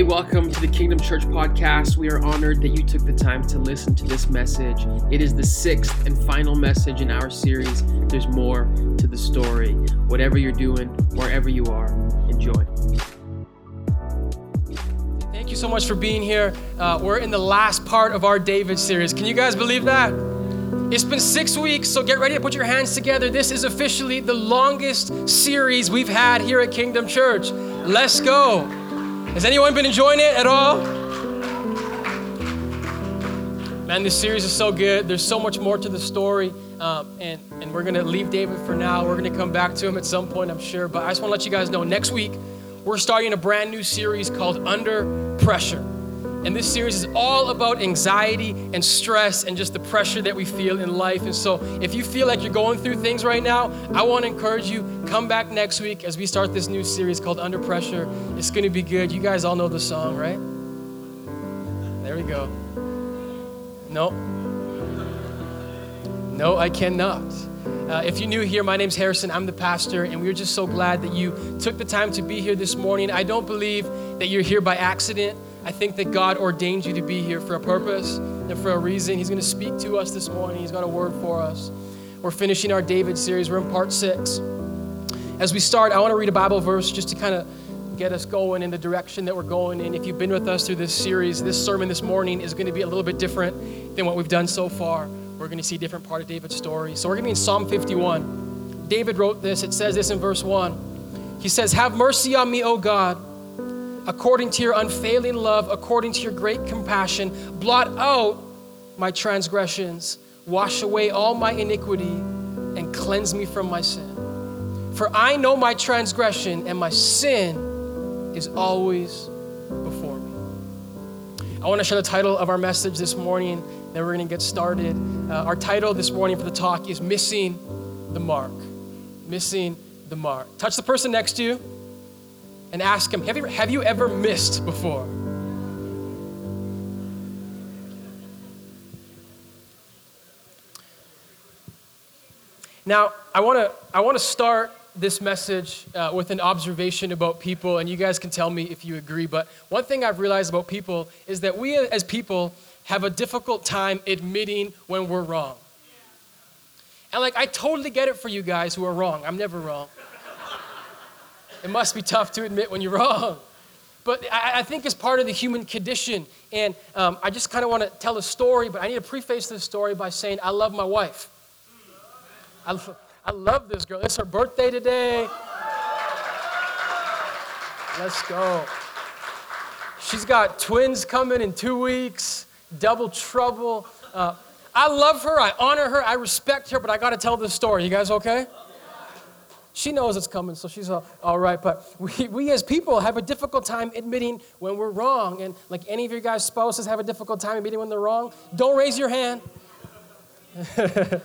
Hey, welcome to the Kingdom Church podcast. We are honored that you took the time to listen to this message. It is the sixth and final message in our series. There's more to the story. Whatever you're doing, wherever you are, enjoy. Thank you so much for being here. Uh, we're in the last part of our David series. Can you guys believe that? It's been six weeks, so get ready to put your hands together. This is officially the longest series we've had here at Kingdom Church. Let's go. Has anyone been enjoying it at all? Man, this series is so good. There's so much more to the story. Um, and, and we're going to leave David for now. We're going to come back to him at some point, I'm sure. But I just want to let you guys know next week, we're starting a brand new series called Under Pressure. And this series is all about anxiety and stress and just the pressure that we feel in life. And so, if you feel like you're going through things right now, I want to encourage you come back next week as we start this new series called Under Pressure. It's going to be good. You guys all know the song, right? There we go. No. No, I cannot. Uh, if you're new here, my name's Harrison. I'm the pastor, and we're just so glad that you took the time to be here this morning. I don't believe that you're here by accident. I think that God ordained you to be here for a purpose and for a reason. He's going to speak to us this morning, He's got a word for us. We're finishing our David series, we're in part six. As we start, I want to read a Bible verse just to kind of get us going in the direction that we're going in. If you've been with us through this series, this sermon this morning is going to be a little bit different than what we've done so far. We're going to see a different part of David's story. So we're going to be in Psalm 51. David wrote this. It says this in verse 1. He says, Have mercy on me, O God according to your unfailing love, according to your great compassion, blot out my transgressions, wash away all my iniquity, and cleanse me from my sin. For I know my transgression, and my sin is always before me. I want to share the title of our message this morning, then we're going to get started. Uh, our title this morning for the talk is Missing the Mark. Missing the Mark. Touch the person next to you and ask him, have you, have you ever missed before? Now, I want to I want to start this message uh, with an observation about people, and you guys can tell me if you agree. But one thing I've realized about people is that we as people have a difficult time admitting when we're wrong. And like, I totally get it for you guys who are wrong. I'm never wrong. It must be tough to admit when you're wrong. But I, I think it's part of the human condition. And um, I just kind of want to tell a story, but I need to preface this story by saying I love my wife. I, I love this girl. It's her birthday today. Let's go. She's got twins coming in two weeks, double trouble. Uh, I love her. I honor her. I respect her, but I got to tell this story. You guys okay? She knows it's coming, so she's all, all right. But we, we as people have a difficult time admitting when we're wrong. And like any of your guys' spouses have a difficult time admitting when they're wrong, don't raise your hand.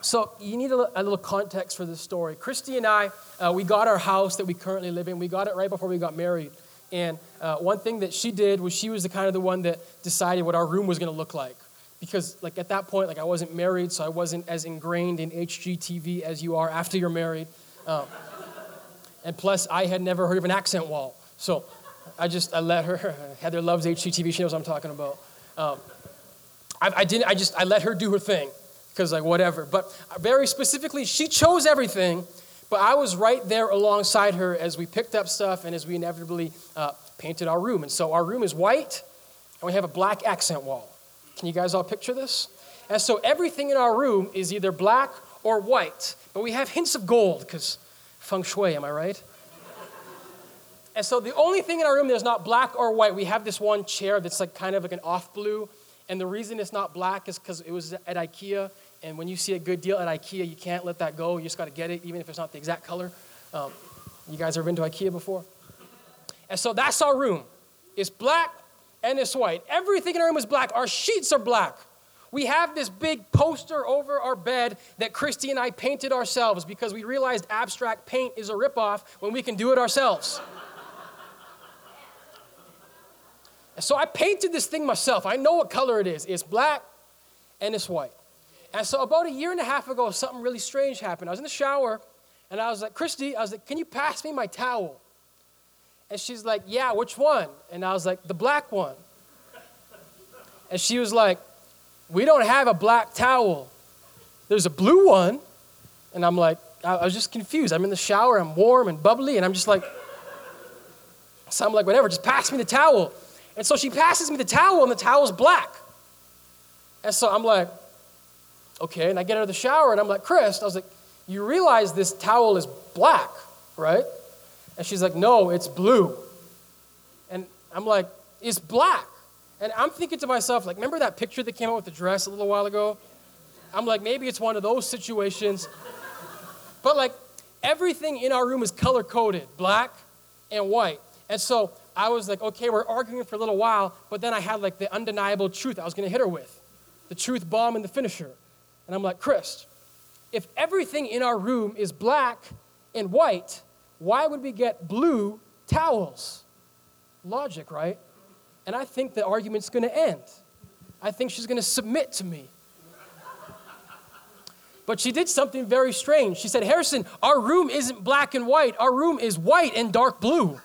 so you need a, a, little context for this story. Christy and I, uh, we got our house that we currently live in. We got it right before we got married. And uh, one thing that she did was she was the kind of the one that decided what our room was going to look like because like at that point like i wasn't married so i wasn't as ingrained in hgtv as you are after you're married. Um, and plus i had never heard of an accent wall so i just i let her heather loves hgtv she knows what i'm talking about. Um, I, I didn't i just i let her do her thing because like whatever. But very specifically she chose everything but i was right there alongside her as we picked up stuff and as we inevitably uh, painted our room. And so our room is white and we have a black accent wall can you guys all picture this? And so everything in our room is either black or white, but we have hints of gold because feng shui, am I right? and so the only thing in our room that's not black or white, we have this one chair that's like kind of like an off blue. And the reason it's not black is because it was at IKEA. And when you see a good deal at IKEA, you can't let that go. You just got to get it, even if it's not the exact color. Um, you guys ever been to IKEA before? And so that's our room. It's black and it's white. Everything in our room is black. Our sheets are black. We have this big poster over our bed that Christy and I painted ourselves because we realized abstract paint is a ripoff when we can do it ourselves. so I painted this thing myself. I know what color it is. It's black and it's white. And so about a year and a half ago, something really strange happened. I was in the shower and I was like, Christy, I was like, can you pass me my towel? And she's like, Yeah, which one? And I was like, The black one. And she was like, We don't have a black towel. There's a blue one. And I'm like, I, was just confused. I'm in the shower, I'm warm and bubbly, and I'm just like, so I'm like, whatever, just pass me the towel. And so she passes me the towel, and the towel's black. And so I'm like, okay. And I get out of the shower, and I'm like, Chris, I was like, you realize this towel is black, right? And she's like, no, it's blue. And I'm like, it's black. And I'm thinking to myself, like, remember that picture that came out with the dress a little while ago? I'm like, maybe it's one of those situations. But like, everything in our room is color coded black and white. And so I was like, okay, we're arguing for a little while, but then I had like the undeniable truth I was gonna hit her with the truth bomb and the finisher. And I'm like, Chris, if everything in our room is black and white, why would we get blue towels? Logic, right? And I think the argument's gonna end. I think she's gonna submit to me. But she did something very strange. She said, Harrison, our room isn't black and white, our room is white and dark blue.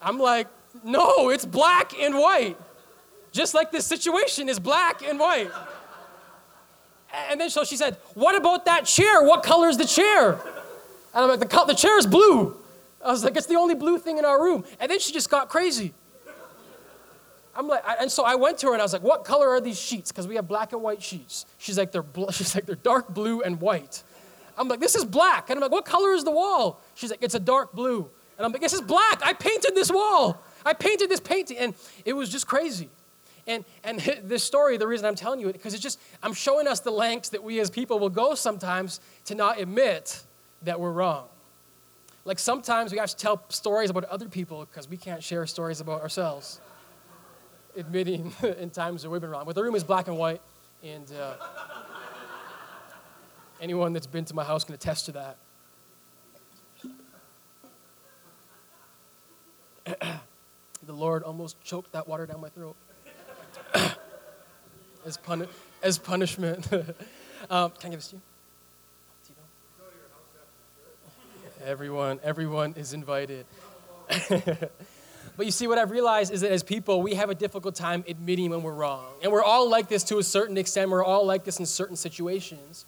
I'm like, no, it's black and white. Just like this situation is black and white. And then so she said, What about that chair? What color is the chair? And I'm like, The, the chair is blue. I was like, It's the only blue thing in our room. And then she just got crazy. I'm like, and so I went to her and I was like, What color are these sheets? Because we have black and white sheets. She's like, they're bl-. She's like, They're dark blue and white. I'm like, This is black. And I'm like, What color is the wall? She's like, It's a dark blue. And I'm like, this is black. I painted this wall. I painted this painting. And it was just crazy. And, and this story, the reason I'm telling you it, because it's just, I'm showing us the lengths that we as people will go sometimes to not admit that we're wrong. Like sometimes we have to tell stories about other people because we can't share stories about ourselves. Admitting in times that we've been wrong. But the room is black and white, and uh, anyone that's been to my house can attest to that. the Lord almost choked that water down my throat as, puni- as punishment. um, can I give this to you? Everyone, everyone is invited. but you see, what I've realized is that as people, we have a difficult time admitting when we're wrong. And we're all like this to a certain extent. We're all like this in certain situations.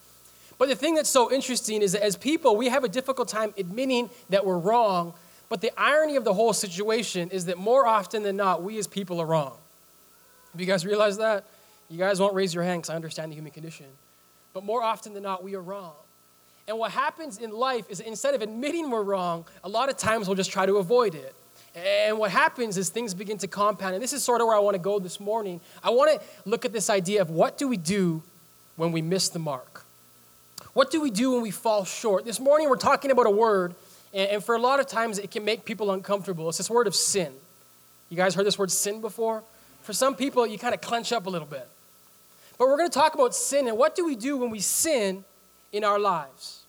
But the thing that's so interesting is that as people, we have a difficult time admitting that we're wrong but the irony of the whole situation is that more often than not, we as people are wrong. Have you guys realize that? You guys won't raise your hand because I understand the human condition. But more often than not, we are wrong. And what happens in life is instead of admitting we're wrong, a lot of times we'll just try to avoid it. And what happens is things begin to compound. And this is sort of where I want to go this morning. I want to look at this idea of what do we do when we miss the mark? What do we do when we fall short? This morning we're talking about a word and for a lot of times, it can make people uncomfortable. It's this word of sin. You guys heard this word sin before? For some people, you kind of clench up a little bit. But we're going to talk about sin and what do we do when we sin in our lives?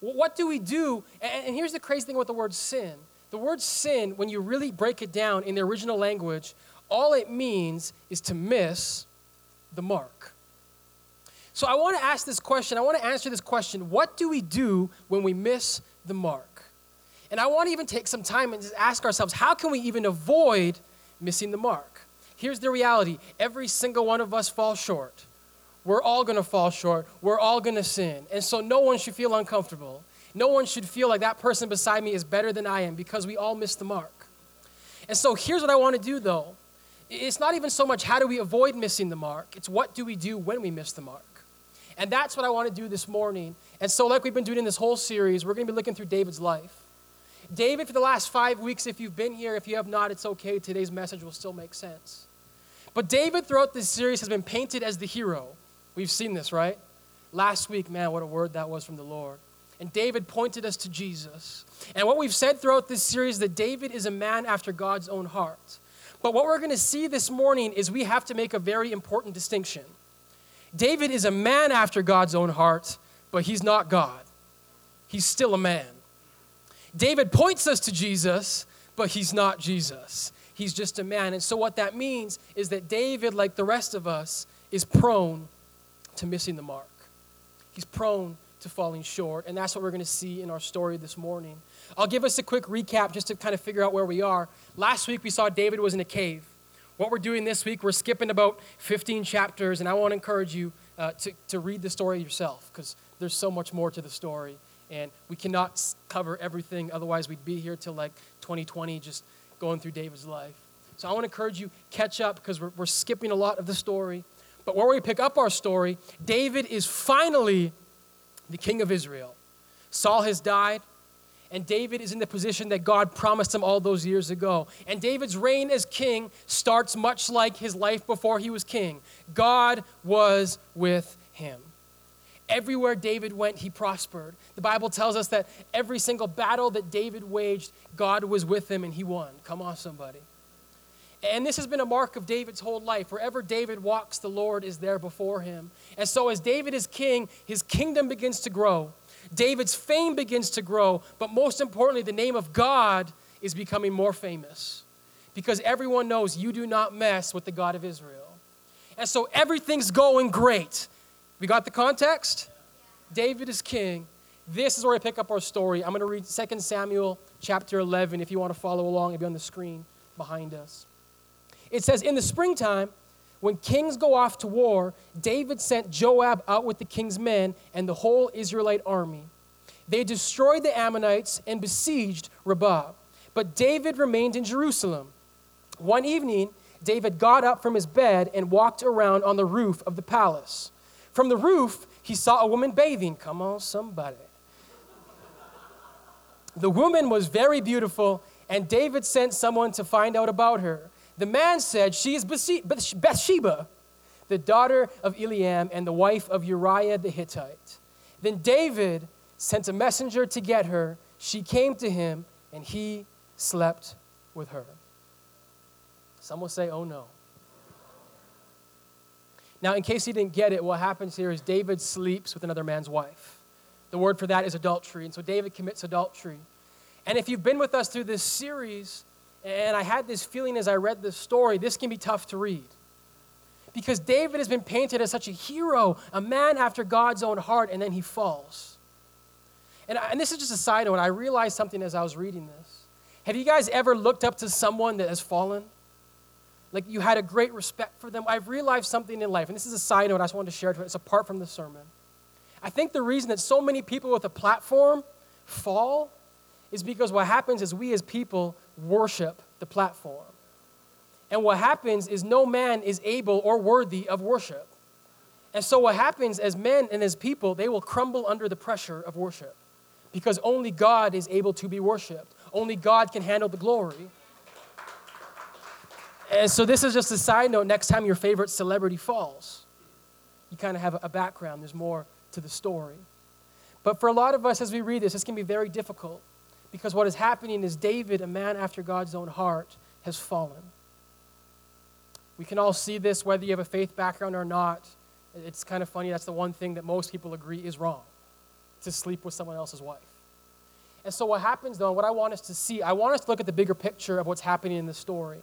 What do we do? And here's the crazy thing about the word sin the word sin, when you really break it down in the original language, all it means is to miss the mark. So I want to ask this question. I want to answer this question. What do we do when we miss the mark? And I want to even take some time and just ask ourselves how can we even avoid missing the mark? Here's the reality every single one of us falls short. We're all to fall short. We're all to sin. And so no one should feel uncomfortable. No one should feel like that person beside me is better than I am because we all miss the mark. And so here's what I want to do though. It's not even so much how do we avoid missing the mark, it's what do we do when we miss the mark. And that's what I want to do this morning. And so, like we've been doing in this whole series, we're to be looking through David's life. David, for the last five weeks, if you've been here, if you have not, it's okay. Today's message will still make sense. But David, throughout this series, has been painted as the hero. We've seen this, right? Last week, man, what a word that was from the Lord. And David pointed us to Jesus. And what we've said throughout this series that David is a man after God's own heart. But what we're going to see this morning is we have to make a very important distinction. David is a man after God's own heart, but he's not God. He's still a man. David points us to Jesus, but he's not Jesus. He's just a man. And so, what that means is that David, like the rest of us, is prone to missing the mark. he's prone to falling short. And that's what we're going to see in our story this morning. I'll give us a quick recap just to kind of figure out where we are. Last week we saw David was in a cave. What we're doing this week, we're skipping about 15 chapters, and I want to encourage you uh, to, to read the story yourself because there's so much more to the story. And we cannot cover everything, otherwise, we'd be here till like 2020 just going through David's life. So I want to encourage you, catch up because we're, we're skipping a lot of the story. But where we pick up our story, David is finally the king of Israel. Saul has died, and David is in the position that God promised him all those years ago. And David's reign as king starts much like his life before he was king. God was with him. Everywhere David went, he prospered. The Bible tells us that every single battle that David waged, God was with him and he won. Come on, somebody. And this has been a mark of David's whole life. Wherever David walks, the Lord is there before him. And so, as David is king, his kingdom begins to grow. David's fame begins to grow. But most importantly, the name of God is becoming more famous because everyone knows you do not mess with the God of Israel. And so, everything's going great. We got the context? David is king. This is where I pick up our story. I'm going to read 2 Samuel chapter 11 if you want to follow along. It'll be on the screen behind us. It says, In the springtime, when kings go off to war, David sent Joab out with the king's men and the whole Israelite army. They destroyed the Ammonites and besieged Rabbah. But David remained in Jerusalem. One evening, David got up from his bed and walked around on the roof of the palace. From the roof, he saw a woman bathing. Come on, somebody. The woman was very beautiful, and David sent someone to find out about her. The man said, She is Bathsheba, the daughter of Eliam and the wife of Uriah the Hittite. Then David sent a messenger to get her. She came to him, and he slept with her. Some will say, Oh no. Now, in case you didn't get it, what happens here is David sleeps with another man's wife. The word for that is adultery. And so David commits adultery. And if you've been with us through this series, and I had this feeling as I read this story, this can be tough to read. Because David has been painted as such a hero, a man after God's own heart, and then he falls. And, and this is just a side note. I realized something as I was reading this. Have you guys ever looked up to someone that has fallen? Like you had a great respect for them? I've realized something in life, and this is a side note I just wanted to share. It's apart from the sermon. I think the reason that so many people with a platform fall is because what happens is we as people worship the platform. And what happens is no man is able or worthy of worship. And so what happens as men and as people, they will crumble under the pressure of worship because only God is able to be worshiped. Only God can handle the glory. And so this is just a side note. Next time your favorite celebrity falls, you kind of have a background. There's more to the story. But for a lot of us, as we read this, this can be very difficult because what is happening is David, a man after God's own heart, has fallen. We can all see this whether you have a faith background or not. It's kind of funny. That's the one thing that most people agree is wrong to sleep with someone else's wife. And so, what happens though, and what I want us to see, I want us to look at the bigger picture of what's happening in the story.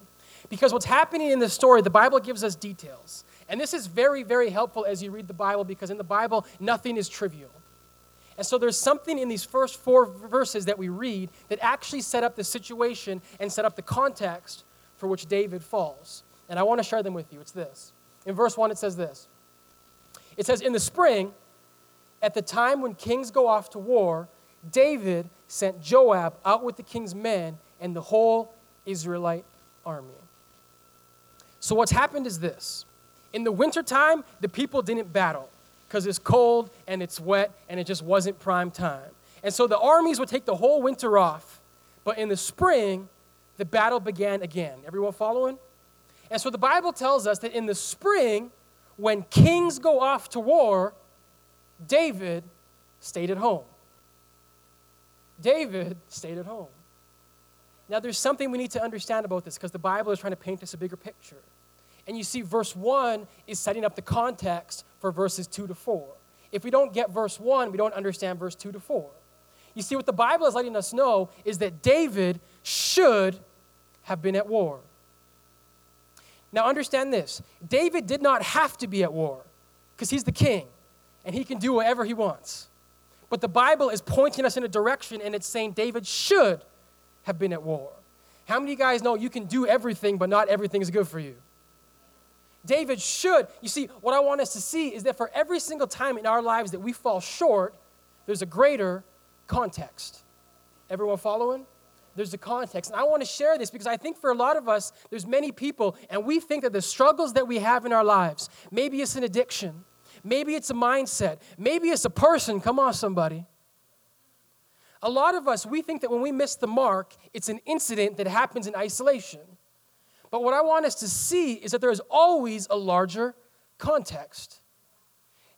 Because what's happening in the story, the Bible gives us details. And this is very, very helpful as you read the Bible because in the Bible, nothing is trivial. And so there's something in these first four verses that we read that actually set up the situation and set up the context for which David falls. And I want to share them with you. It's this. In verse 1, it says this It says, In the spring, at the time when kings go off to war, David sent Joab out with the king's men and the whole Israelite army. So, what's happened is this. In the wintertime, the people didn't battle because it's cold and it's wet and it just wasn't prime time. And so the armies would take the whole winter off, but in the spring, the battle began again. Everyone following? And so the Bible tells us that in the spring, when kings go off to war, David stayed at home. David stayed at home. Now, there's something we need to understand about this because the Bible is trying to paint us a bigger picture. And you see, verse 1 is setting up the context for verses 2 to 4. If we don't get verse 1, we don't understand verse 2 to 4. You see, what the Bible is letting us know is that David should have been at war. Now, understand this David did not have to be at war because he's the king. and he can do whatever he wants. But the Bible is pointing us in a direction and it's saying David should have been at war. How many of you guys know you can do everything, but not everything is good for you? David should. You see, what I want us to see is that for every single time in our lives that we fall short, there's a greater context. Everyone following? There's a context. And I want to share this because I think for a lot of us, there's many people, and we think that the struggles that we have in our lives, maybe it's an addiction, maybe it's a mindset, maybe it's a person. Come on, somebody. A lot of us, we think that when we miss the mark, it's an incident that happens in isolation. But what I want us to see is that there is always a larger context.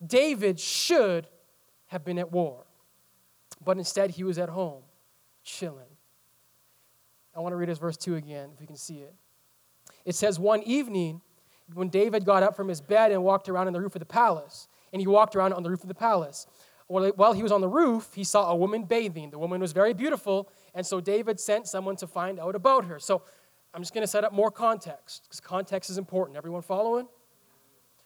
David should have been at war, but instead he was at home, chilling. I want to read his verse 2 again, if you can see it. It says, One evening, when David got up from his bed and walked around on the roof of the palace, and he walked around on the roof of the palace. While he was on the roof, he saw a woman bathing. The woman was very beautiful, and so David sent someone to find out about her. So I'm just going to set up more context because context is important. Everyone following?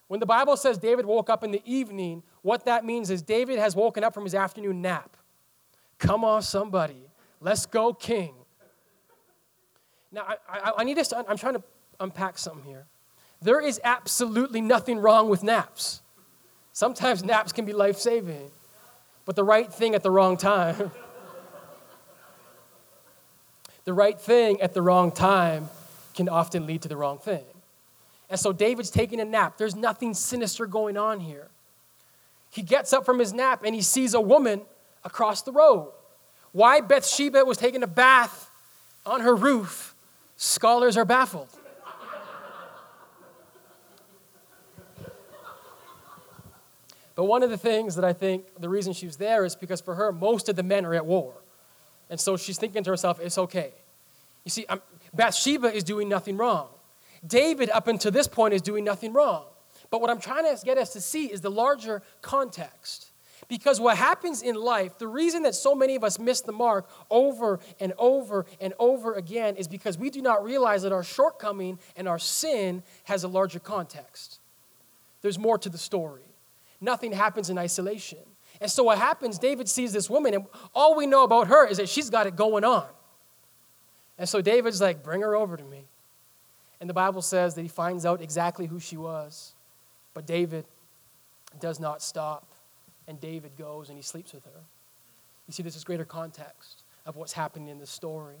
When the Bible says David woke up in the evening, what that means is David has woken up from his afternoon nap. Come on, somebody. Let's go, king. Now, I, I, I need to, I'm trying to unpack something here. There is absolutely nothing wrong with naps. Sometimes naps can be life saving, but the right thing at the wrong time. the right thing at the wrong time can often lead to the wrong thing. And so David's taking a nap. There's nothing sinister going on here. He gets up from his nap and he sees a woman across the road. Why Bathsheba was taking a bath on her roof, scholars are baffled. But one of the things that I think the reason she was there is because for her, most of the men are at war. And so she's thinking to herself, it's okay. You see, I'm, Bathsheba is doing nothing wrong. David, up until this point, is doing nothing wrong. But what I'm trying to get us to see is the larger context. Because what happens in life, the reason that so many of us miss the mark over and over and over again is because we do not realize that our shortcoming and our sin has a larger context. There's more to the story. Nothing happens in isolation. And so what happens, David sees this woman, and all we know about her is that she's got it going on. And so David's like, bring her over to me. And the Bible says that he finds out exactly who she was. But David does not stop. And David goes and he sleeps with her. You see, this is greater context of what's happening in this story.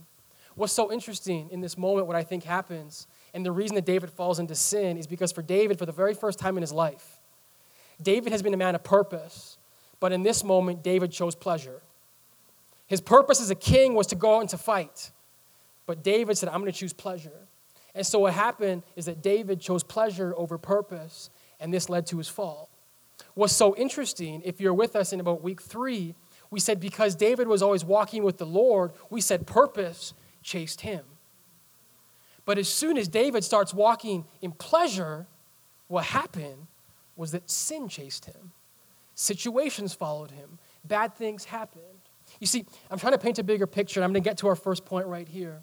What's so interesting in this moment, what I think happens, and the reason that David falls into sin is because for David, for the very first time in his life, David has been a man of purpose, but in this moment, David chose pleasure. His purpose as a king was to go out and to fight, but David said, I'm going to choose pleasure. And so what happened is that David chose pleasure over purpose, and this led to his fall. What's so interesting, if you're with us in about week three, we said because David was always walking with the Lord, we said purpose chased him. But as soon as David starts walking in pleasure, what happened was that sin chased him. Situations followed him. Bad things happened. You see, I'm trying to paint a bigger picture, and I'm going to get to our first point right here.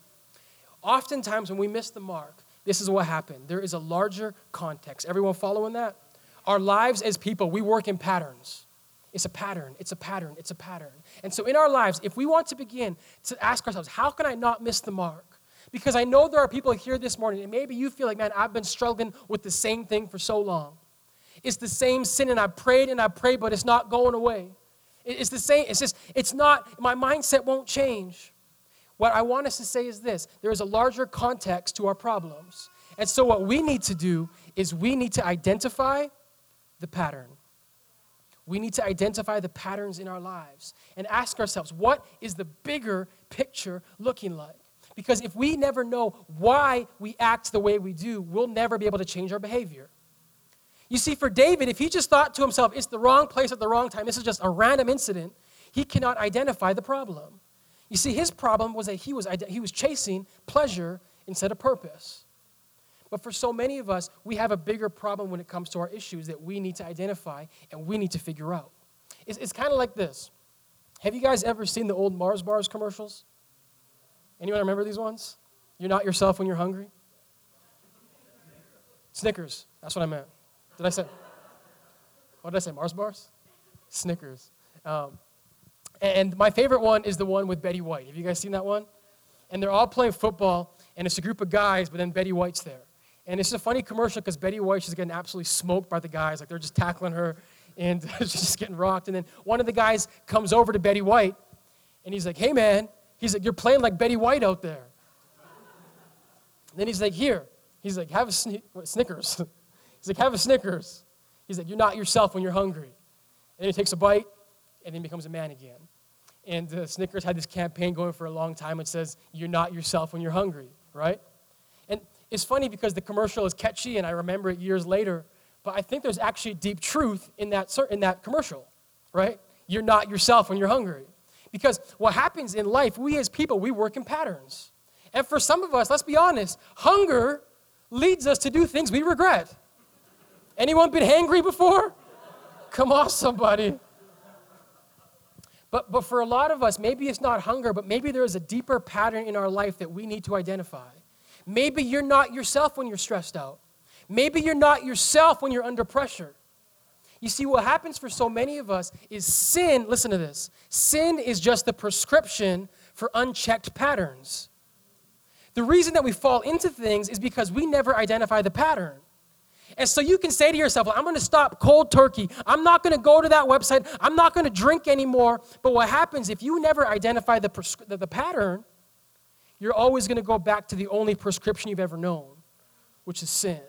Oftentimes, when we miss the mark, this is what happened. There is a larger context. Everyone following that? Our lives as people, we work in patterns. It's a pattern, it's a pattern, it's a pattern. And so, in our lives, if we want to begin to ask ourselves, how can I not miss the mark? Because I know there are people here this morning, and maybe you feel like, man, I've been struggling with the same thing for so long. It's the same sin, and I prayed and I prayed, but it's not going away. It's the same, it's just, it's not, my mindset won't change. What I want us to say is this there is a larger context to our problems. And so, what we need to do is we need to identify the pattern. We need to identify the patterns in our lives and ask ourselves, what is the bigger picture looking like? Because if we never know why we act the way we do, we'll never be able to change our behavior. You see, for David, if he just thought to himself, it's the wrong place at the wrong time, this is just a random incident, he cannot identify the problem. You see, his problem was that he was, he was chasing pleasure instead of purpose. But for so many of us, we have a bigger problem when it comes to our issues that we need to identify and we need to figure out. It's, it's kind of like this. Have you guys ever seen the old Mars bars commercials? Anyone remember these ones? You're not yourself when you're hungry? Snickers. That's what I meant. Did I say? What did I say? Mars bars? Snickers. Um, and my favorite one is the one with Betty White. Have you guys seen that one? And they're all playing football, and it's a group of guys, but then Betty White's there. And it's a funny commercial because Betty White is getting absolutely smoked by the guys. Like they're just tackling her and she's just getting rocked. And then one of the guys comes over to Betty White and he's like, hey man, he's like, you're playing like Betty White out there. And then he's like, here. He's like, have a sne- Snickers. he's like, have a Snickers. He's like, you're not yourself when you're hungry. And then he takes a bite and then becomes a man again. And uh, Snickers had this campaign going for a long time. It says, you're not yourself when you're hungry, right? And it's funny because the commercial is catchy and I remember it years later, but I think there's actually deep truth in that, in that commercial, right? You're not yourself when you're hungry. Because what happens in life, we as people, we work in patterns. And for some of us, let's be honest, hunger leads us to do things we regret. Anyone been hangry before? Come on, somebody. But, but for a lot of us, maybe it's not hunger, but maybe there is a deeper pattern in our life that we need to identify. Maybe you're not yourself when you're stressed out. Maybe you're not yourself when you're under pressure. You see, what happens for so many of us is sin, listen to this sin is just the prescription for unchecked patterns. The reason that we fall into things is because we never identify the pattern. And so you can say to yourself, well, I'm going to stop cold turkey. I'm not going to go to that website. I'm not going to drink anymore. But what happens if you never identify the, the, the pattern, you're always going to go back to the only prescription you've ever known, which is sin.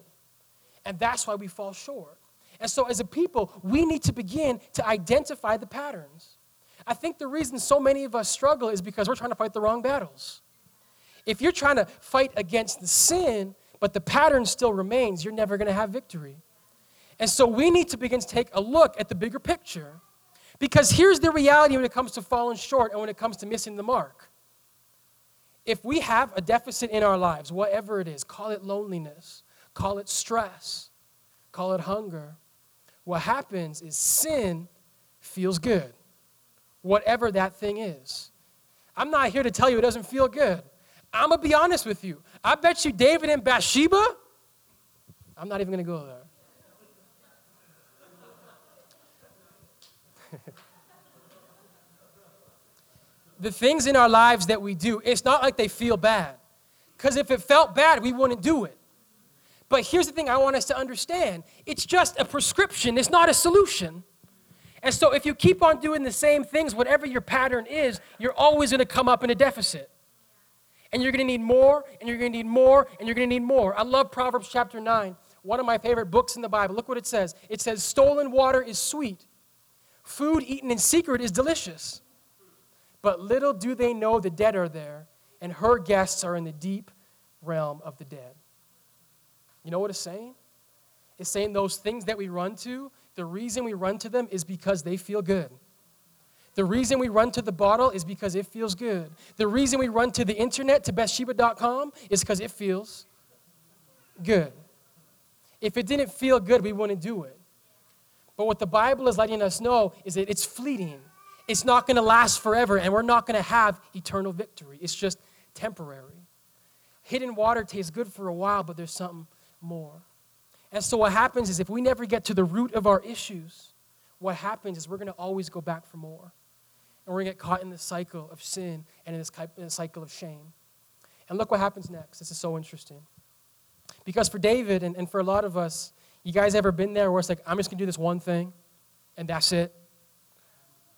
And that's why we fall short. And so, as a people, we need to begin to identify the patterns. I think the reason so many of us struggle is because we're trying to fight the wrong battles. If you're trying to fight against the sin, but the pattern still remains, you're never going to have victory. And so, we need to begin to take a look at the bigger picture. Because here's the reality when it comes to falling short and when it comes to missing the mark if we have a deficit in our lives, whatever it is, call it loneliness, call it stress, call it hunger, what happens is sin feels good, whatever that thing is. I'm not here to tell you it doesn't feel good. I'm going to be honest with you. I bet you David and Bathsheba, I'm not even going to go there. the things in our lives that we do, it's not like they feel bad. Because if it felt bad, we wouldn't do it. But here's the thing I want us to understand it's just a prescription, it's not a solution. And so if you keep on doing the same things, whatever your pattern is, you're always going to come up in a deficit. And you're going to need more, and you're going to need more, and you're going to need more. I love Proverbs chapter 9, one of my favorite books in the Bible. Look what it says it says, Stolen water is sweet, food eaten in secret is delicious. But little do they know the dead are there, and her guests are in the deep realm of the dead. You know what it's saying? It's saying those things that we run to, the reason we run to them is because they feel good. The reason we run to the bottle is because it feels good. The reason we run to the internet, to Bathsheba.com, is because it feels good. If it didn't feel good, we wouldn't do it. But what the Bible is letting us know is that it's fleeting it's not going to last forever, and we're not going to have eternal victory. It's just temporary. Hidden water tastes good for a while, but there's something more. And so, what happens is if we never get to the root of our issues, what happens is we're going to always go back for more. And we're going to get caught in this cycle of sin and in this, in this cycle of shame. And look what happens next. This is so interesting. Because for David and, and for a lot of us, you guys ever been there where it's like, I'm just going to do this one thing, and that's it?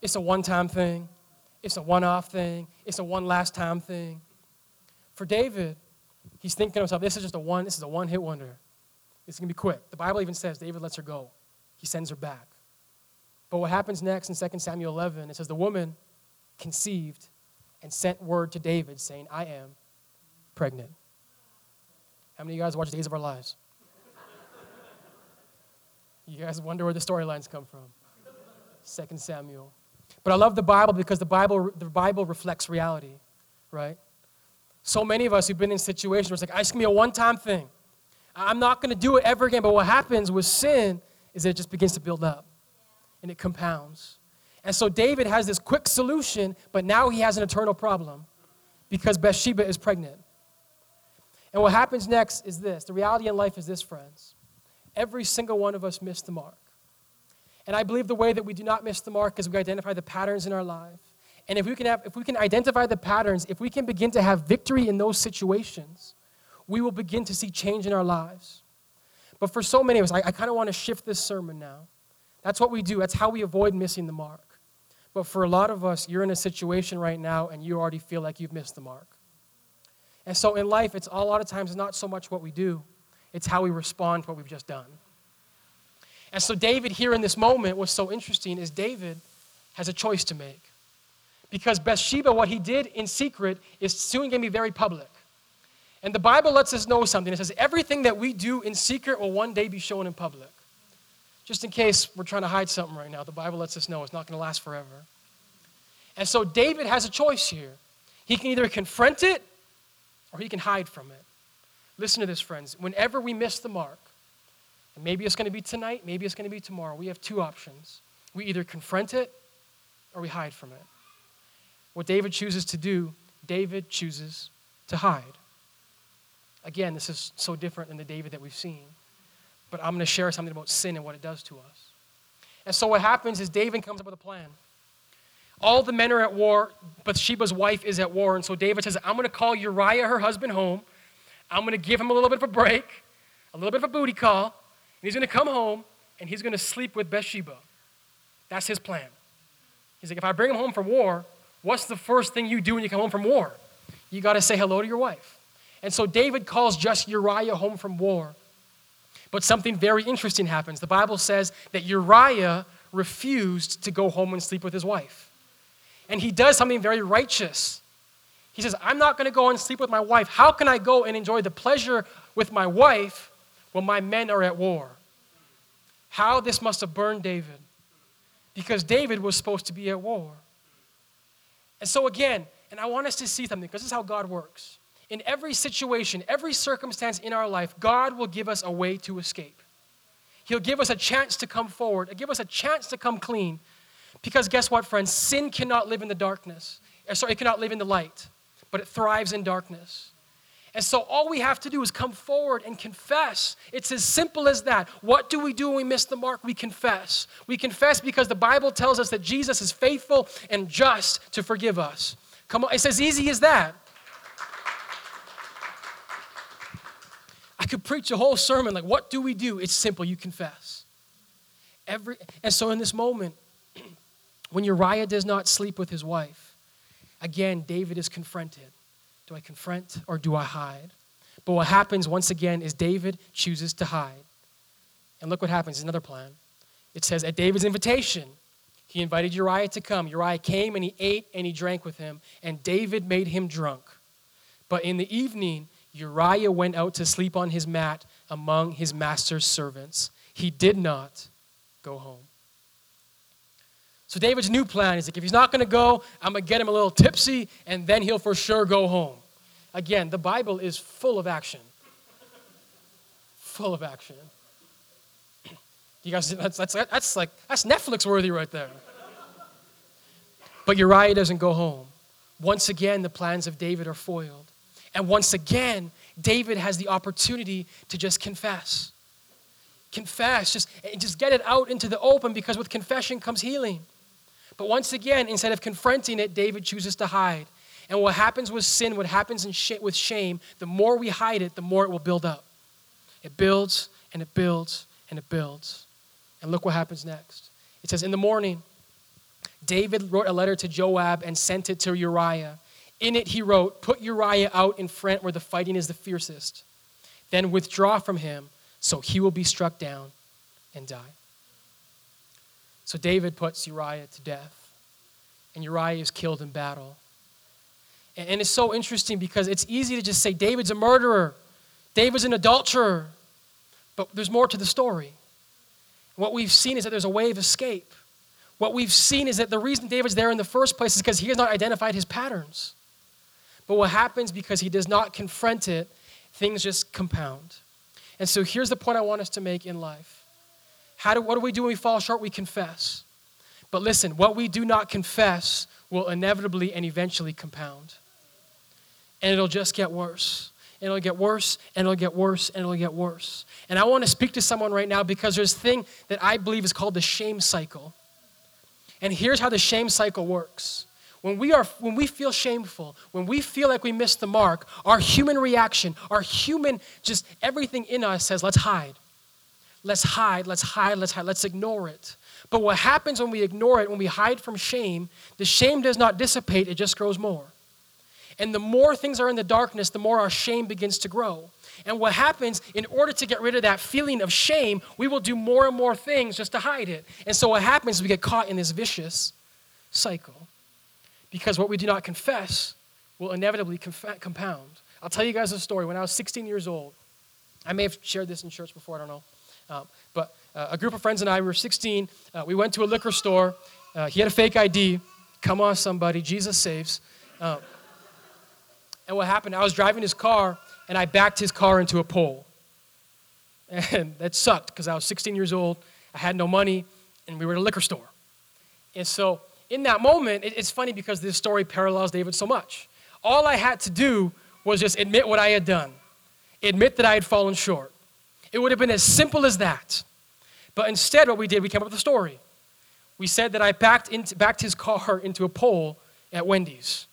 It's a one time thing, it's a one off thing, it's a one last time thing. For David, he's thinking to himself, this is just a one, this is a one hit wonder. It's going to be quick. The Bible even says David lets her go, he sends her back. But what happens next in 2 Samuel 11, it says, The woman conceived and sent word to David saying, I am pregnant. How many of you guys watch Days of Our Lives? you guys wonder where the storylines come from. 2 Samuel. But I love the Bible because the Bible, the Bible reflects reality, right? So many of us who've been in situations where it's like, I just gonna be a one time thing. I'm not gonna do it ever again. But what happens with sin is that it just begins to build up and it compounds. And so David has this quick solution, but now he has an eternal problem because Bathsheba is pregnant. And what happens next is this the reality in life is this, friends. Every single one of us missed the mark. And I believe the way that we do not miss the mark is we identify the patterns in our life. And if we can have, if we can identify the patterns, if we can begin to have victory in those situations, we will begin to see change in our lives. But for so many of us, I, I kind of want to shift this sermon now. That's what we do. That's how we avoid missing the mark. But for a lot of us, you're in a situation right now and you already feel like you've missed the mark. And so in life, it's a lot of times not so much what we do, it's how we respond to what we've just done. And so David here in this moment, what's so interesting is David has a choice to make. Because Bathsheba, what he did in secret, is soon going to be very public. And the Bible lets us know something. It says everything that we do in secret will one day be shown in public. Just in case we're trying to hide something right now, the Bible lets us know it's not going to last forever. And so David has a choice here. He can either confront it or he can hide from it. Listen to this, friends. Whenever we miss the mark, and maybe it's going to be tonight, maybe it's going to be tomorrow, we have two options. We either confront it or we hide from it. What David chooses to do, David chooses to hide. Again, this is so different than the David that we've seen. But I'm going to share something about sin and what it does to us. And so what happens is David comes up with a plan. All the men are at war, but Sheba's wife is at war. And so David says, I'm going to call Uriah, her husband, home. I'm going to give him a little bit of a break, a little bit of a booty call. And he's going to come home and he's going to sleep with Bathsheba. That's his plan. He's like, if I bring him home from war, what's the first thing you do when you come home from war? You got to say hello to your wife. And so David calls just Uriah home from war. But something very interesting happens. The Bible says that Uriah refused to go home and sleep with his wife. And he does something very righteous. He says, I'm not going to go and sleep with my wife. How can I go and enjoy the pleasure with my wife when my men are at war? How this must have burned David. Because David was supposed to be at war. And so, again, and I want us to see something because this is how God works. In every situation, every circumstance in our life, God will give us a way to escape. He'll give us a chance to come forward, give us a chance to come clean. Because guess what, friends? Sin cannot live in the darkness. Uh, sorry, it cannot live in the light, but it thrives in darkness. And so all we have to do is come forward and confess. It's as simple as that. What do we do when we miss the mark? We confess. We confess because the Bible tells us that Jesus is faithful and just to forgive us. Come on, it's as easy as that. I could preach a whole sermon like, what do we do? It's simple, you confess. Every, and so in this moment, when Uriah does not sleep with his wife, again, David is confronted. Do I confront or do I hide? But what happens once again is David chooses to hide. And look what happens, another plan. It says, at David's invitation, he invited Uriah to come. Uriah came and he ate and he drank with him, and David made him drunk. But in the evening, Uriah went out to sleep on his mat among his master's servants. He did not go home. So David's new plan is like, if he's not going to go, I'm going to get him a little tipsy, and then he'll for sure go home. Again, the Bible is full of action. Full of action. You guys, that's, that's, that's like, that's Netflix worthy right there. But Uriah doesn't go home. Once again, the plans of David are foiled. And once again, David has the opportunity to just confess. Confess, just, just get it out into the open because with confession comes healing. But once again, instead of confronting it, David chooses to hide. And what happens with sin, what happens sh- with shame, the more we hide it, the more it will build up. It builds and it builds and it builds. And look what happens next. It says, In the morning, David wrote a letter to Joab and sent it to Uriah. In it, he wrote, Put Uriah out in front where the fighting is the fiercest. Then withdraw from him, so he will be struck down and die. So David puts Uriah to death, and Uriah is killed in battle. And it's so interesting because it's easy to just say David's a murderer, David's an adulterer, but there's more to the story. What we've seen is that there's a way of escape. What we've seen is that the reason David's there in the first place is because he has not identified his patterns. But what happens because he does not confront it, things just compound. And so here's the point I want us to make in life. How do, what do we do when we fall short? We confess. But listen, what we do not confess will inevitably and eventually compound. And it'll just get worse. and it'll get worse and it'll get worse and it'll get worse. And I want to speak to someone right now because there's a thing that I believe is called the shame cycle. And here's how the shame cycle works. When we, are, when we feel shameful, when we feel like we missed the mark, our human reaction, our human, just everything in us says, let's hide. Let's hide, let's hide, let's hide, let's ignore it. But what happens when we ignore it, when we hide from shame, the shame does not dissipate, it just grows more. And the more things are in the darkness, the more our shame begins to grow. And what happens, in order to get rid of that feeling of shame, we will do more and more things just to hide it. And so what happens is we get caught in this vicious cycle. Because what we do not confess will inevitably compound. I'll tell you guys a story. When I was 16 years old, I may have shared this in church before, I don't know. Um, but uh, a group of friends and I, we were 16. Uh, we went to a liquor store. Uh, he had a fake ID. Come on, somebody. Jesus saves. Um, and what happened, I was driving his car, and I backed his car into a pole. And that sucked because I was 16 years old. I had no money, and we were at a liquor store. And so, in that moment, it's funny because this story parallels David so much. All I had to do was just admit what I had done, admit that I had fallen short. It would have been as simple as that. But instead, what we did, we came up with a story. We said that I backed, into, backed his car into a pole at Wendy's.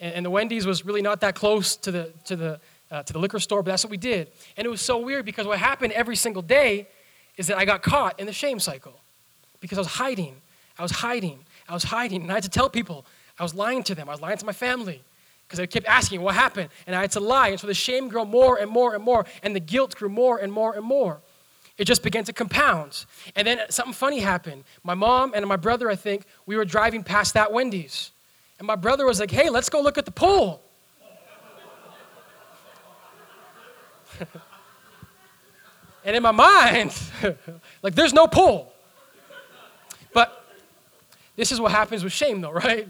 And, and the Wendy's was really not that close to the, to, the, uh, to the liquor store, but that's what we did. And it was so weird because what happened every single day is that I got caught in the shame cycle because I was hiding. I was hiding. I was hiding. And I had to tell people. I was lying to them. I was lying to my family because they kept asking what happened. And I had to lie. And so the shame grew more and more and more. And the guilt grew more and more and more. It just began to compound. And then something funny happened. My mom and my brother, I think, we were driving past that Wendy's. And my brother was like, hey, let's go look at the pool. and in my mind, like, there's no pool. This is what happens with shame, though, right?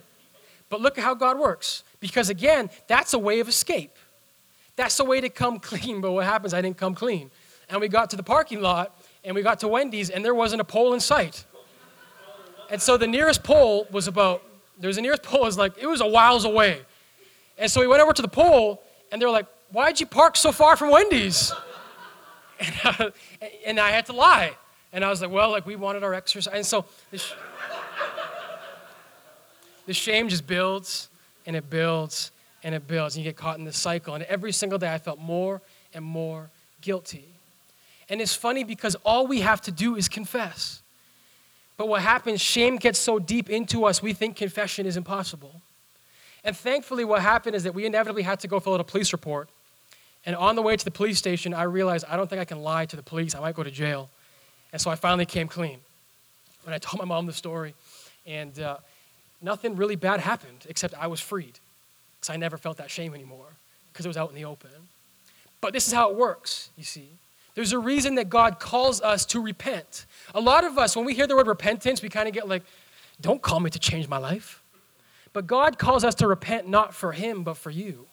But look at how God works. Because again, that's a way of escape. That's a way to come clean. But what happens? I didn't come clean. And we got to the parking lot and we got to Wendy's and there wasn't a pole in sight. And so the nearest pole was about there was the nearest pole it was like, it was a whiles away. And so we went over to the pole, and they were like, why'd you park so far from Wendy's? And, uh, and I had to lie. And I was like, well, like we wanted our exercise. And so the, sh- the shame just builds and it builds and it builds. And you get caught in this cycle. And every single day I felt more and more guilty. And it's funny because all we have to do is confess. But what happens, shame gets so deep into us, we think confession is impossible. And thankfully, what happened is that we inevitably had to go fill out a police report. And on the way to the police station, I realized I don't think I can lie to the police. I might go to jail. And so I finally came clean. And I told my mom the story. And uh, nothing really bad happened, except I was freed. Because I never felt that shame anymore, because it was out in the open. But this is how it works, you see. There's a reason that God calls us to repent. A lot of us, when we hear the word repentance, we kind of get like, don't call me to change my life. But God calls us to repent not for Him, but for you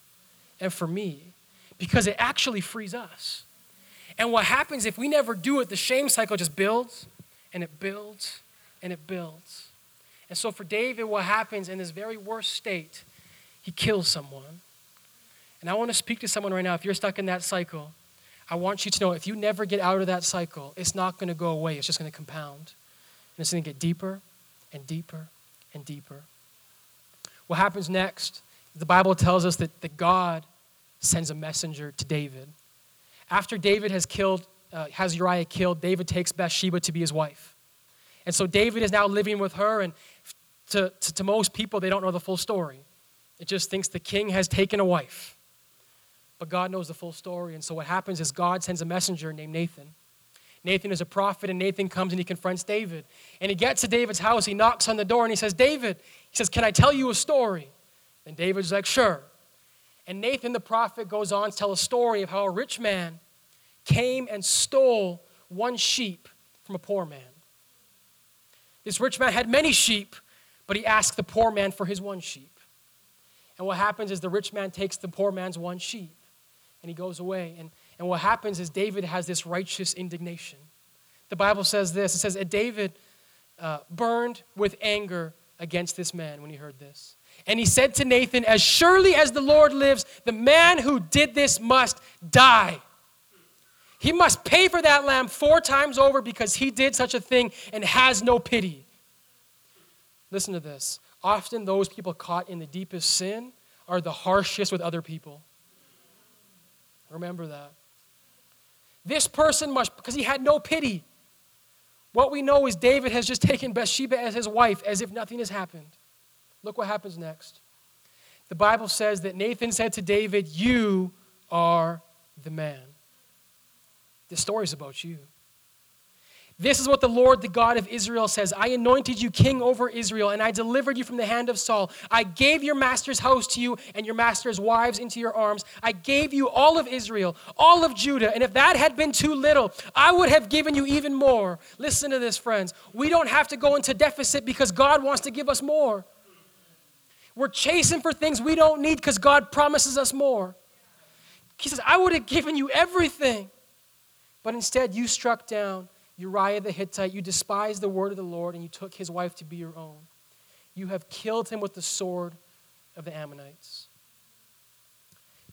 and for me, because it actually frees us. And what happens if we never do it, the shame cycle just builds and it builds and it builds. And so for David, what happens in this very worst state, he kills someone. And I want to speak to someone right now. If you're stuck in that cycle, I want you to know if you never get out of that cycle, it's not going to go away. It's just going to compound. And it's going to get deeper and deeper and deeper. What happens next? The Bible tells us that, that God sends a messenger to David. After David has killed, uh, has Uriah killed, David takes Bathsheba to be his wife. And so David is now living with her, and to, to, to most people, they don't know the full story. It just thinks the king has taken a wife. But God knows the full story. And so what happens is God sends a messenger named Nathan. Nathan is a prophet, and Nathan comes and he confronts David. And he gets to David's house, he knocks on the door, and he says, David, he says, Can I tell you a story? And David's like, Sure. And Nathan the prophet goes on to tell a story of how a rich man came and stole one sheep from a poor man. This rich man had many sheep, but he asked the poor man for his one sheep. And what happens is the rich man takes the poor man's one sheep and he goes away. And, and what happens is David has this righteous indignation. The Bible says this it says, David uh, burned with anger against this man when he heard this. And he said to Nathan, As surely as the Lord lives, the man who did this must die. He must pay for that lamb four times over because he did such a thing and has no pity. Listen to this. Often, those people caught in the deepest sin are the harshest with other people. Remember that. This person must, because he had no pity. What we know is David has just taken Bathsheba as his wife as if nothing has happened. Look what happens next. The Bible says that Nathan said to David, You are the man. This story is about you. This is what the Lord, the God of Israel, says I anointed you king over Israel, and I delivered you from the hand of Saul. I gave your master's house to you and your master's wives into your arms. I gave you all of Israel, all of Judah, and if that had been too little, I would have given you even more. Listen to this, friends. We don't have to go into deficit because God wants to give us more. We're chasing for things we don't need because God promises us more. He says, I would have given you everything. But instead, you struck down Uriah the Hittite. You despised the word of the Lord, and you took his wife to be your own. You have killed him with the sword of the Ammonites.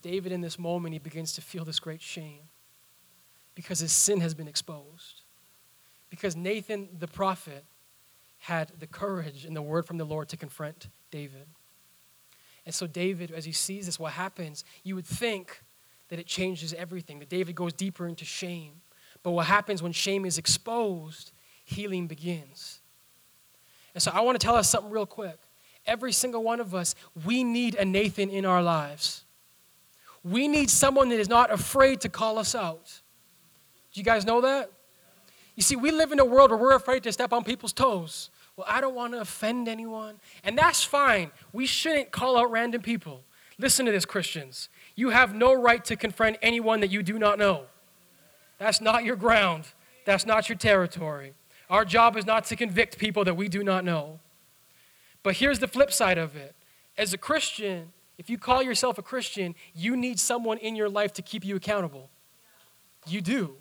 David, in this moment, he begins to feel this great shame because his sin has been exposed. Because Nathan the prophet had the courage and the word from the Lord to confront David. And so, David, as he sees this, what happens, you would think that it changes everything, that David goes deeper into shame. But what happens when shame is exposed, healing begins. And so, I want to tell us something real quick. Every single one of us, we need a Nathan in our lives. We need someone that is not afraid to call us out. Do you guys know that? You see, we live in a world where we're afraid to step on people's toes. Well, I don't want to offend anyone. And that's fine. We shouldn't call out random people. Listen to this, Christians. You have no right to confront anyone that you do not know. That's not your ground, that's not your territory. Our job is not to convict people that we do not know. But here's the flip side of it. As a Christian, if you call yourself a Christian, you need someone in your life to keep you accountable. You do.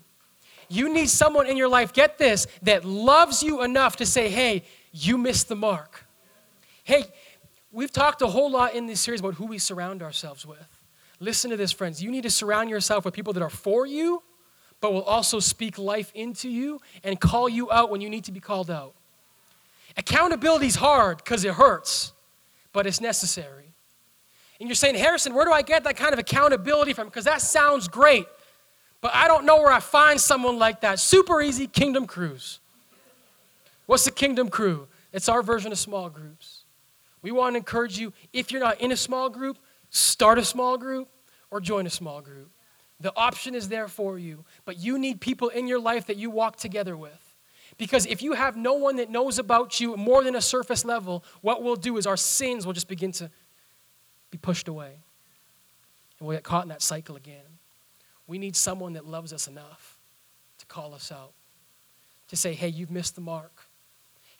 You need someone in your life, get this, that loves you enough to say, hey, you missed the mark. Hey, we've talked a whole lot in this series about who we surround ourselves with. Listen to this, friends. You need to surround yourself with people that are for you, but will also speak life into you and call you out when you need to be called out. Accountability is hard because it hurts, but it's necessary. And you're saying, Harrison, where do I get that kind of accountability from? Because that sounds great, but I don't know where I find someone like that. Super easy Kingdom Crews. What's the Kingdom Crew? It's our version of small groups. We want to encourage you, if you're not in a small group, start a small group or join a small group. The option is there for you, but you need people in your life that you walk together with. Because if you have no one that knows about you more than a surface level, what we'll do is our sins will just begin to be pushed away. And we'll get caught in that cycle again. We need someone that loves us enough to call us out, to say, hey, you've missed the mark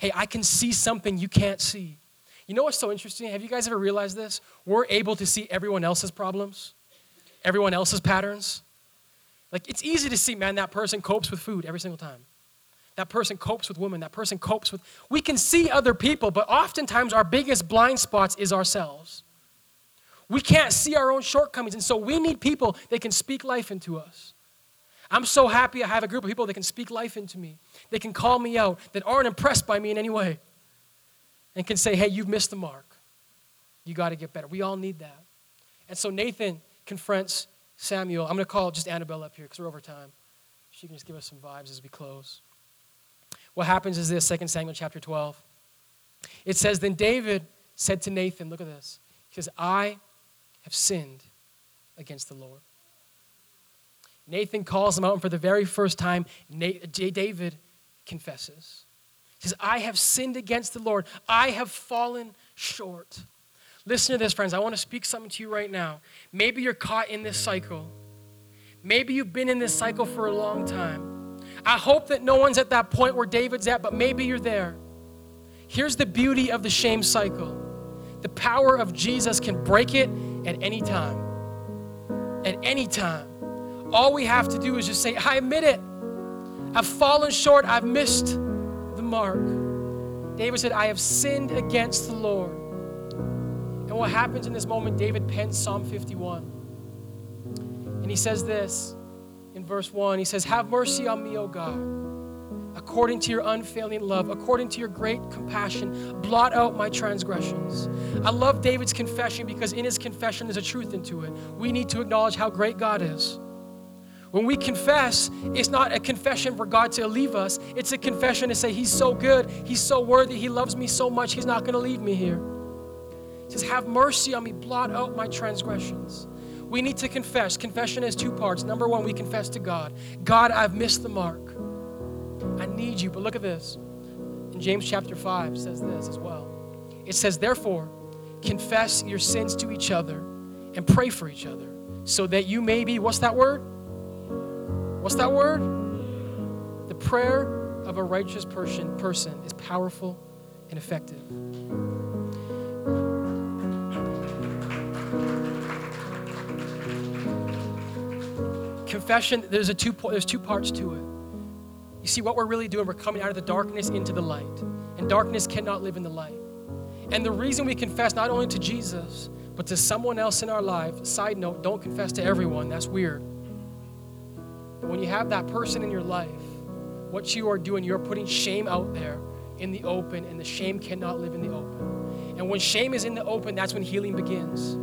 hey, I can see something you can't see. You know what's so interesting? Have you guys ever realized this? We're able to see everyone else's problems, everyone else's patterns. Like, it's easy to see, man, that person copes with food every single time. That person copes with women. That person copes with. We can see other people, but oftentimes our biggest blind spots is ourselves. We can't see our own shortcomings, and so we need people that can speak life into us. I'm so happy I have a group of people that can speak life into me. They can call me out, that aren't impressed by me in any way, and can say, hey, you've missed the mark. You got to get better. We all need that. And so Nathan confronts Samuel. I'm going to call just Annabelle up here because we're over time. She can just give us some vibes as we close. What happens is this 2 Samuel chapter 12. It says, Then David said to Nathan, Look at this. He says, I have sinned against the Lord. Nathan calls him out, and for the very first time, David confesses. Says, I have sinned against the Lord. I have fallen short. Listen to this, friends. I want to speak something to you right now. Maybe you're caught in this cycle. Maybe you've been in this cycle for a long time. I hope that no one's at that point where David's at, but maybe you're there. Here's the beauty of the shame cycle the power of Jesus can break it at any time. At any time. All we have to do is just say, I admit it. I've fallen short. I've missed mark. David said, I have sinned against the Lord. And what happens in this moment, David pens Psalm 51. And he says this in verse 1 He says, Have mercy on me, O God, according to your unfailing love, according to your great compassion, blot out my transgressions. I love David's confession because in his confession there's a truth into it. We need to acknowledge how great God is. When we confess, it's not a confession for God to leave us. It's a confession to say, He's so good, He's so worthy, He loves me so much, He's not going to leave me here. He says, Have mercy on me, blot out my transgressions. We need to confess. Confession has two parts. Number one, we confess to God God, I've missed the mark. I need you. But look at this. In James chapter 5 says this as well. It says, Therefore, confess your sins to each other and pray for each other so that you may be, what's that word? What's that word? The prayer of a righteous person, person is powerful and effective. Confession, there's, a two, there's two parts to it. You see, what we're really doing, we're coming out of the darkness into the light. And darkness cannot live in the light. And the reason we confess not only to Jesus, but to someone else in our life, side note, don't confess to everyone, that's weird. But when you have that person in your life, what you are doing, you're putting shame out there in the open, and the shame cannot live in the open. And when shame is in the open, that's when healing begins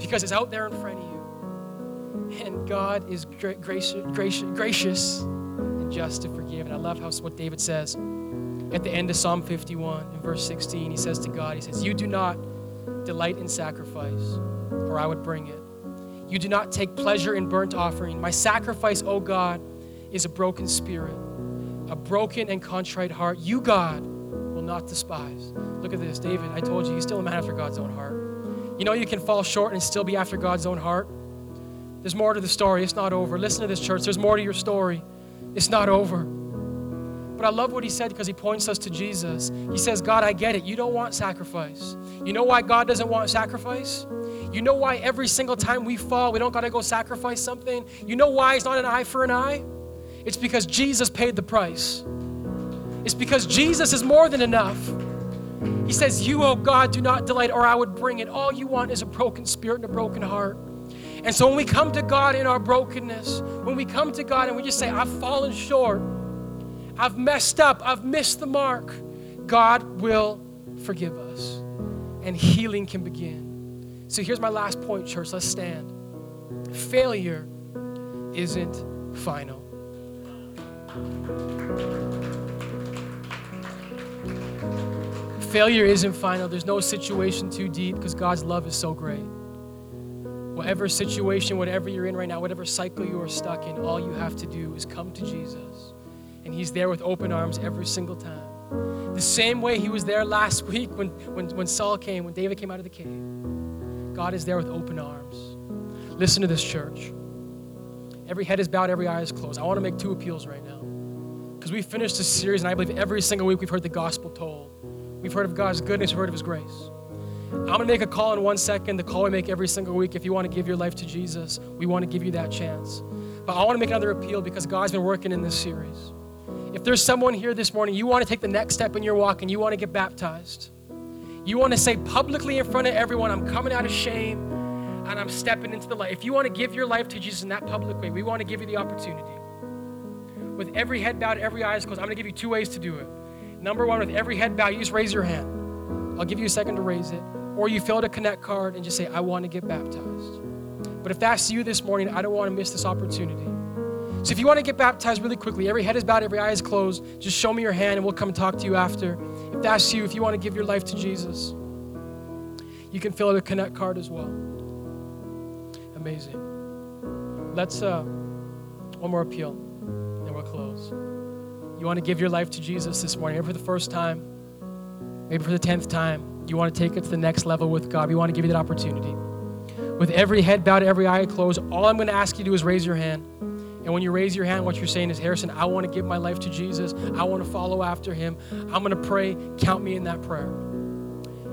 because it's out there in front of you. And God is gra- gracious, gracious, gracious and just to forgive. And I love how what David says at the end of Psalm 51 in verse 16. He says to God, He says, You do not delight in sacrifice, or I would bring it. You do not take pleasure in burnt offering. My sacrifice, O God, is a broken spirit, a broken and contrite heart. You, God, will not despise. Look at this, David. I told you, he's still a man after God's own heart. You know, you can fall short and still be after God's own heart. There's more to the story. It's not over. Listen to this, church. There's more to your story. It's not over. But I love what he said because he points us to Jesus. He says, God, I get it. You don't want sacrifice. You know why God doesn't want sacrifice? You know why every single time we fall, we don't got to go sacrifice something? You know why it's not an eye for an eye? It's because Jesus paid the price. It's because Jesus is more than enough. He says, You, oh God, do not delight, or I would bring it. All you want is a broken spirit and a broken heart. And so when we come to God in our brokenness, when we come to God and we just say, I've fallen short, I've messed up, I've missed the mark, God will forgive us and healing can begin. So here's my last point, church. Let's stand. Failure isn't final. Failure isn't final. There's no situation too deep because God's love is so great. Whatever situation, whatever you're in right now, whatever cycle you are stuck in, all you have to do is come to Jesus. And He's there with open arms every single time. The same way He was there last week when, when, when Saul came, when David came out of the cave. God is there with open arms. Listen to this, church. Every head is bowed, every eye is closed. I want to make two appeals right now. Because we finished this series, and I believe every single week we've heard the gospel told. We've heard of God's goodness, we've heard of His grace. I'm going to make a call in one second, the call we make every single week. If you want to give your life to Jesus, we want to give you that chance. But I want to make another appeal because God's been working in this series. If there's someone here this morning, you want to take the next step in your walk and you want to get baptized, you want to say publicly in front of everyone, I'm coming out of shame and I'm stepping into the light. If you want to give your life to Jesus in that public way, we want to give you the opportunity. With every head bowed, every eyes closed, I'm going to give you two ways to do it. Number one, with every head bowed, you just raise your hand. I'll give you a second to raise it. Or you fill out a connect card and just say, I want to get baptized. But if that's you this morning, I don't want to miss this opportunity. So if you want to get baptized really quickly, every head is bowed, every eye is closed, just show me your hand and we'll come talk to you after. If that's you, if you want to give your life to Jesus, you can fill out a connect card as well. Amazing. Let's, uh, one more appeal, and we'll close. You want to give your life to Jesus this morning, maybe for the first time, maybe for the tenth time. You want to take it to the next level with God. We want to give you that opportunity. With every head bowed, every eye closed, all I'm going to ask you to do is raise your hand. And when you raise your hand, what you're saying is, Harrison, I want to give my life to Jesus. I want to follow after him. I'm going to pray. Count me in that prayer.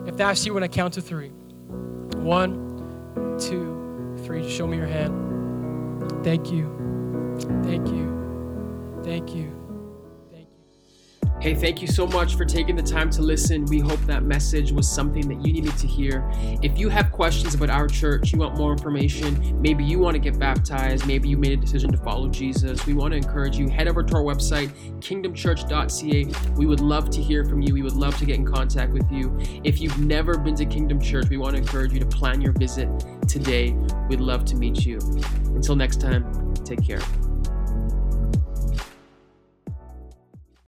If that's you, when I count to three one, two, three, show me your hand. Thank you. Thank you. Thank you. Hey, thank you so much for taking the time to listen. We hope that message was something that you needed to hear. If you have questions about our church, you want more information, maybe you want to get baptized, maybe you made a decision to follow Jesus, we want to encourage you. Head over to our website, kingdomchurch.ca. We would love to hear from you. We would love to get in contact with you. If you've never been to Kingdom Church, we want to encourage you to plan your visit today. We'd love to meet you. Until next time, take care.